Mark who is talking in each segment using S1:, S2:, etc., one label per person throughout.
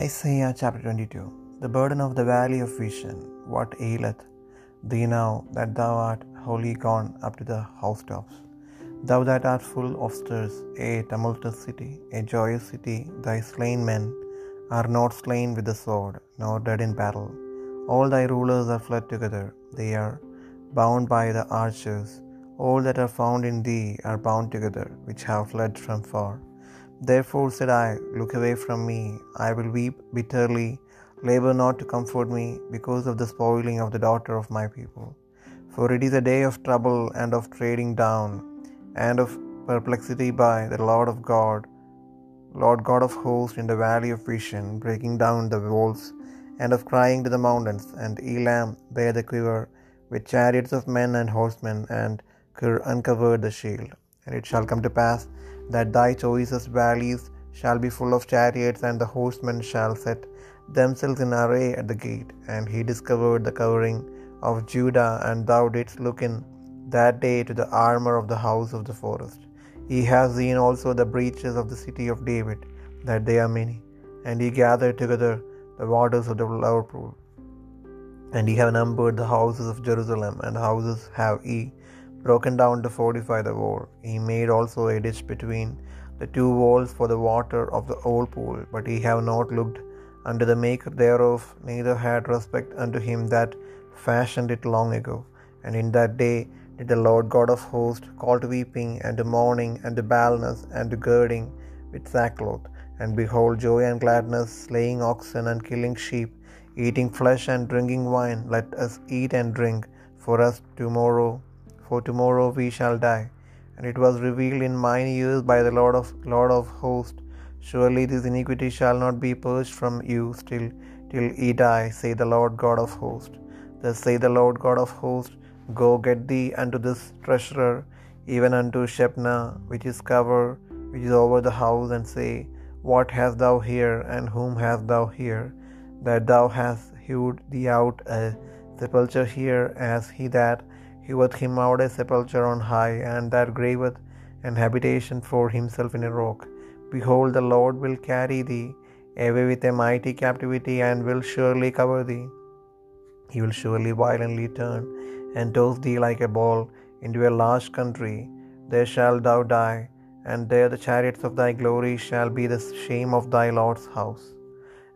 S1: Isaiah chapter 22 The burden of the valley of vision, what aileth thee now that thou art wholly gone up to the housetops? Thou that art full of stirs, a tumultuous city, a joyous city, thy slain men are not slain with the sword, nor dead in battle. All thy rulers are fled together, they are bound by the archers. All that are found in thee are bound together, which have fled from far. Therefore said I, Look away from me, I will weep bitterly, labor not to comfort me, because of the spoiling of the daughter of my people. For it is a day of trouble and of trading down, and of perplexity by the Lord of God, Lord God of hosts in the valley of vision, breaking down the walls, and of crying to the mountains, and Elam bare the quiver, with chariots of men and horsemen, and Kir uncovered the shield. And it shall come to pass that thy choicest valleys shall be full of chariots, and the horsemen shall set themselves in array at the gate. And he discovered the covering of Judah, and thou didst look in that day to the armor of the house of the forest. He has seen also the breaches of the city of David, that they are many. And he gathered together the waters of the lower pool. And he have numbered the houses of Jerusalem, and houses have he broken down to fortify the wall. He made also a ditch between the two walls for the water of the old pool, but he have not looked unto the maker thereof, neither had respect unto him that fashioned it long ago. And in that day did the Lord God of hosts call to weeping, and to mourning, and to baldness, and to girding with sackcloth. And behold, joy and gladness, slaying oxen and killing sheep, eating flesh and drinking wine. Let us eat and drink, for us tomorrow, for tomorrow we shall die. And it was revealed in mine ears by the Lord of Lord of hosts, Surely this iniquity shall not be purged from you still till ye die, say the Lord God of hosts. Thus say the Lord God of hosts, Go get thee unto this treasurer, even unto Shebna, which is cover, which is over the house, and say, What hast thou here, and whom hast thou here, that thou hast hewed thee out a sepulchre here, as he that heweth him out a sepulchre on high, and that graveth an habitation for himself in a rock? Behold, the Lord will carry thee away with a mighty captivity, and will surely cover thee. He will surely violently turn and toss thee like a ball into a large country. There shalt thou die, and there the chariots of thy glory shall be the shame of thy Lord's house.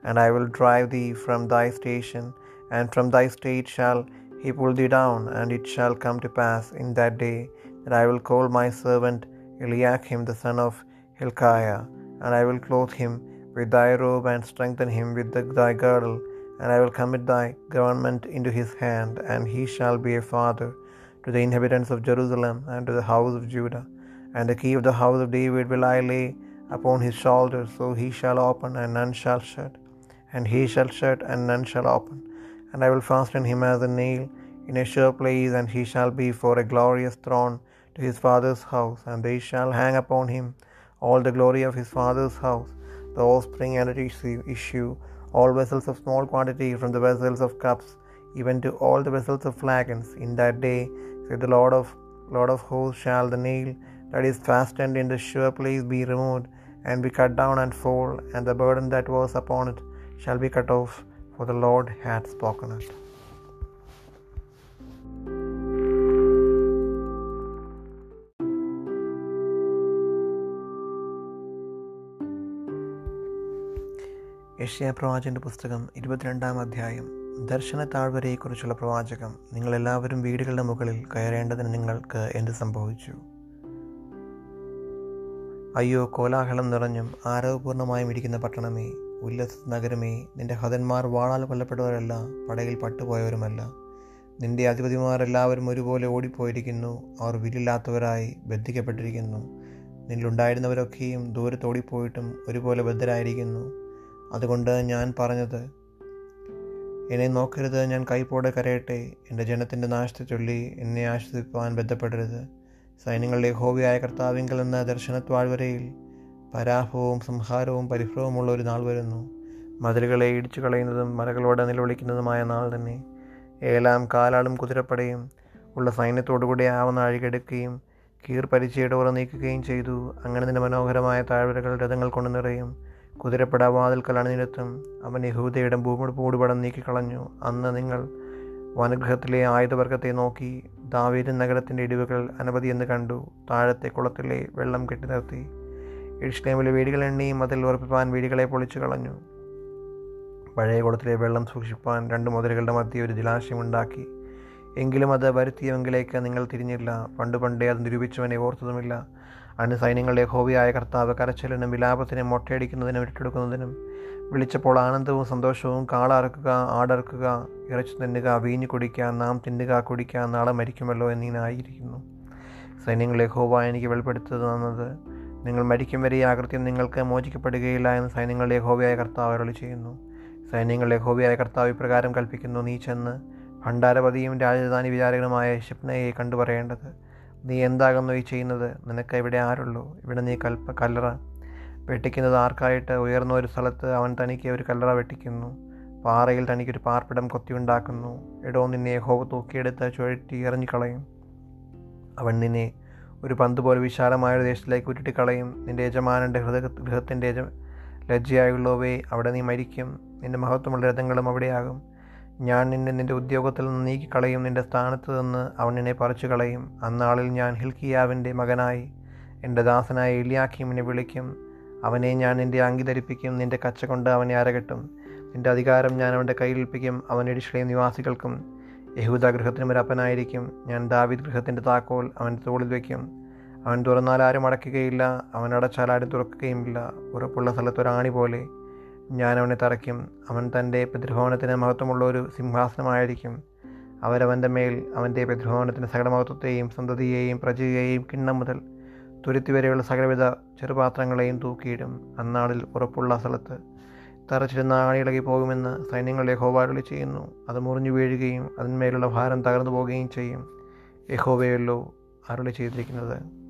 S1: And I will drive thee from thy station, and from thy state shall he pulled thee down. And it shall come to pass in that day that I will call my servant Eliakim the son of Hilkiah, and I will clothe him with thy robe, and strengthen him with thy girdle, and I will commit thy government into his hand, and he shall be a father to the inhabitants of Jerusalem and to the house of Judah. And the key of the house of David will I lay upon his shoulder, so he shall open, and none shall shut, and he shall shut, and none shall open. And I will fasten him as a nail. In a sure place, and he shall be for a glorious throne to his father's house, and they shall hang upon him all the glory of his father's house, the offspring and the issue, all vessels of small quantity, from the vessels of cups, even to all the vessels of flagons. In that day, said the Lord of Lord of hosts, shall the nail that is fastened in the sure place be removed, and be cut down and fall, and the burden that was upon it shall be cut off, for the Lord had spoken it. യഷ്യാ പ്രവാചന്റെ പുസ്തകം ഇരുപത്തിരണ്ടാം അധ്യായം ദർശന താഴ്വരയെക്കുറിച്ചുള്ള പ്രവാചകം നിങ്ങളെല്ലാവരും വീടുകളുടെ മുകളിൽ കയറേണ്ടതിന് നിങ്ങൾക്ക് എന്ത് സംഭവിച്ചു അയ്യോ കോലാഹലം നിറഞ്ഞും ആരവപൂർണമായും ഇരിക്കുന്ന പട്ടണമേ ഉല്ലസ നഗരമേ നിന്റെ ഹതന്മാർ വാളാൽ കൊല്ലപ്പെട്ടവരല്ല പടയിൽ പട്ടുപോയവരുമല്ല. നിന്റെ അധിപതിമാരെല്ലാവരും ഒരുപോലെ ഓടിപ്പോയിരിക്കുന്നു അവർ വില്ലില്ലാത്തവരായി ബന്ധിക്കപ്പെട്ടിരിക്കുന്നു. നിന്നിലുണ്ടായിരുന്നവരൊക്കെയും ദൂരത്തോടിപ്പോയിട്ടും ഒരുപോലെ ബദ്ധരായിരിക്കുന്നു. അതുകൊണ്ട് ഞാൻ പറഞ്ഞത് എന്നെ നോക്കരുത് ഞാൻ കൈപ്പോടെ കരയട്ടെ. എന്റെ ജനത്തിന്റെ നാശത്തെ ചൊല്ലി എന്നെ ആശ്വസിപ്പാൻ ബന്ധപ്പെടരുത് സൈന്യങ്ങളുടെ ഹോബിയായ കർത്താവിങ്കൽ എന്ന ദർശനത്താഴ്വരയിൽ പരാഭവവും സംഹാരവും പരിഭ്രവുമുള്ള ഒരു നാൾ വരുന്നു. മതിലുകളെ ഇടിച്ചു കളയുന്നതും മലകളോട് നിലവിളിക്കുന്നതുമായ നാൾ തന്നെ. ഏലാം കാലാളും കുതിരപ്പടയും ഉള്ള സൈന്യത്തോടുകൂടി ആവുന്ന അഴികെടുക്കുകയും കീർ പരിചയയുടെ ഉറ നീക്കുകയും ചെയ്തു. അങ്ങനെ നിന്റെ മനോഹരമായ താഴ്വരകൾ രഥങ്ങൾ കൊണ്ട് നിറയും. കുതിരപ്പട വാതിൽക്കൽ അണിനിരത്തും അവൻ യഹൂദയുടെ ഭൂമി മൂടുപടം നീക്കിക്കളഞ്ഞു. അന്ന് നിങ്ങൾ വനഗ്രഹത്തിലെ ആയുധവർഗത്തെ നോക്കി. ദാവീദ് നഗരത്തിന്റെ ഇടിവുകൾ അനവധി എന്ന് കണ്ടു. താഴത്തെ കുളത്തിലെ വെള്ളം കെട്ടി നിർത്തി. ഇഷ്ലേമിലെ വീടുകൾ എണ്ണിയും അതിൽ ഉറപ്പിപ്പാൻ വീടുകളെ പൊളിച്ചു കളഞ്ഞു. പഴയ കുളത്തിലെ വെള്ളം സൂക്ഷിപ്പാൻ രണ്ട് മുതലുകളുടെ മധ്യ ഒരു ജലാശയമുണ്ടാക്കി എങ്കിലും അത് വരുത്തിയവെങ്കിലേക്ക് നിങ്ങൾ തിരിഞ്ഞില്ല. പണ്ട് പണ്ടേ അത് നിരൂപിച്ചവനെ ഓർത്തതുമില്ല. അന്ന് സൈന്യങ്ങളുടെ ഹോബിയായ കർത്താവ് കരച്ചിലിനും വിലാപത്തിനും മൊട്ടയടിക്കുന്നതിനും ഇട്ടെടുക്കുന്നതിനും വിളിച്ചപ്പോൾ ആനന്ദവും സന്തോഷവും കാളറക്കുക ആടറക്കുക ഇറച്ചു തിന്നുക വീഞ്ഞു കുടിക്കുക നാം തിന്നുക കുടിക്കുക നാളെ മരിക്കുമല്ലോ എന്നിങ്ങനായിരിക്കുന്നു സൈന്യങ്ങളെ ഹോബ എനിക്ക് വെളിപ്പെടുത്തത് തന്നത് നിങ്ങൾ മരിക്കും വരെ ഈ ആകൃത്യം നിങ്ങൾക്ക് മോചിക്കപ്പെടുകയില്ല എന്ന് സൈന്യങ്ങളുടെ ഹോബിയായ കർത്താവ് അരളി ചെയ്യുന്നു. സൈന്യങ്ങളുടെ ഹോബിയായ കർത്താവ് ഇപ്രകാരം കൽപ്പിക്കുന്നു നീ ചെന്ന് ഭണ്ഡാരപതിയും രാജധാനി വിചാരകനുമായ ഷിപ്നയെ കണ്ടു പറയേണ്ടത്. നീ എന്താകുന്നു ഈ ചെയ്യുന്നത്? നിനക്ക് ഇവിടെ ആരുള്ളൂ? ഇവിടെ നീ കൽപ്പ കല്ലറ വെട്ടിക്കുന്നത് ആർക്കായിട്ട്? ഉയർന്ന ഒരു സ്ഥലത്ത് അവൻ തനിക്ക് ഒരു കല്ലറ വെട്ടിക്കുന്നു. പാറയിൽ തനിക്കൊരു പാർപ്പിടം കൊത്തിയുണ്ടാക്കുന്നു. എടോ നിന്നെ ഹോവ് തൂക്കിയെടുത്ത് ചുഴറ്റി എറിഞ്ഞുകളയും. അവൻ നിന്നെ ഒരു പന്ത് പോലെ വിശാലമായ ഒരു ദേശത്തിലേക്ക് ഉരുട്ടിക്കളയും. നിന്റെ യജമാനന്റെ ഹൃദയ ഗൃഹത്തിന്റെ യജ ലജ്ജയായുള്ളവേ അവിടെ നീ മരിക്കും. നിന്റെ മഹത്വമുള്ള രഥങ്ങളും അവിടെയാകും. ഞാൻ നിന്നെ നിന്റെ ഉദ്യോഗത്തിൽ നിന്ന് നീക്കിക്കളയും. നിന്റെ സ്ഥാനത്ത് നിന്ന് അവൻ നിന്നെ പറിച്ചു കളയും അന്നാളിൽ ഞാൻ ഹിൽക്കിയാവിന്റെ മകനായി. എന്റെ ദാസനായ എലിയാക്കിമിനെ വിളിക്കും. അവനെ ഞാൻ നിന്റെ അങ്കി ധരിപ്പിക്കും. നിന്റെ കച്ച കൊണ്ട് അവനെ അരകെട്ടും. നിന്റെ അധികാരം ഞാൻ അവന്റെ കയ്യിലേൽപ്പിക്കും അവൻ ഇടിശ്ലയും നിവാസികൾക്കും. യഹൂദ ഗൃഹത്തിനും ഒരു അപ്പനായിരിക്കും ഞാൻ ദാവിദ് ഗൃഹത്തിന്റെ താക്കോൽ അവന്റെ തോളിൽ വയ്ക്കും. അവൻ തുറന്നാൽ ആരും അടയ്ക്കുകയില്ല. അവൻ അടച്ചാൽ ആരും തുറക്കുകയുമില്ല. ഉറപ്പുള്ള സ്ഥലത്ത് ഒരാണി പോലെ ഞാൻ അവനെ തറയ്ക്കും. അവൻ തന്റെ പിതൃഭവനത്തിന് മഹത്വമുള്ള ഒരു സിംഹാസനമായിരിക്കും. അവരവന്റെ മേൽ അവന്റെ പിതൃഭവനത്തിന്റെ സകല മഹത്വത്തെയും സന്തതിയെയും പ്രജയെയും കിണ്ണം മുതൽ തുരുത്തി വരെയുള്ള സകലവിധ ചെറുപാത്രങ്ങളെയും തൂക്കിയിടും. അന്നാളിൽ ഉറപ്പുള്ള സ്ഥലത്ത് തറച്ചിരുന്ന ആണി ഇളകി പോകുമെന്ന് സൈന്യങ്ങളുടെ യഹോവാരളി ചെയ്യുന്നു. അത് മുറിഞ്ഞു വീഴുകയും അതിന്മേലുള്ള ഭാരം തകർന്നു പോവുകയും ചെയ്യും. യഹോവയല്ലോ അരളി ചെയ്തിരിക്കുന്നത്.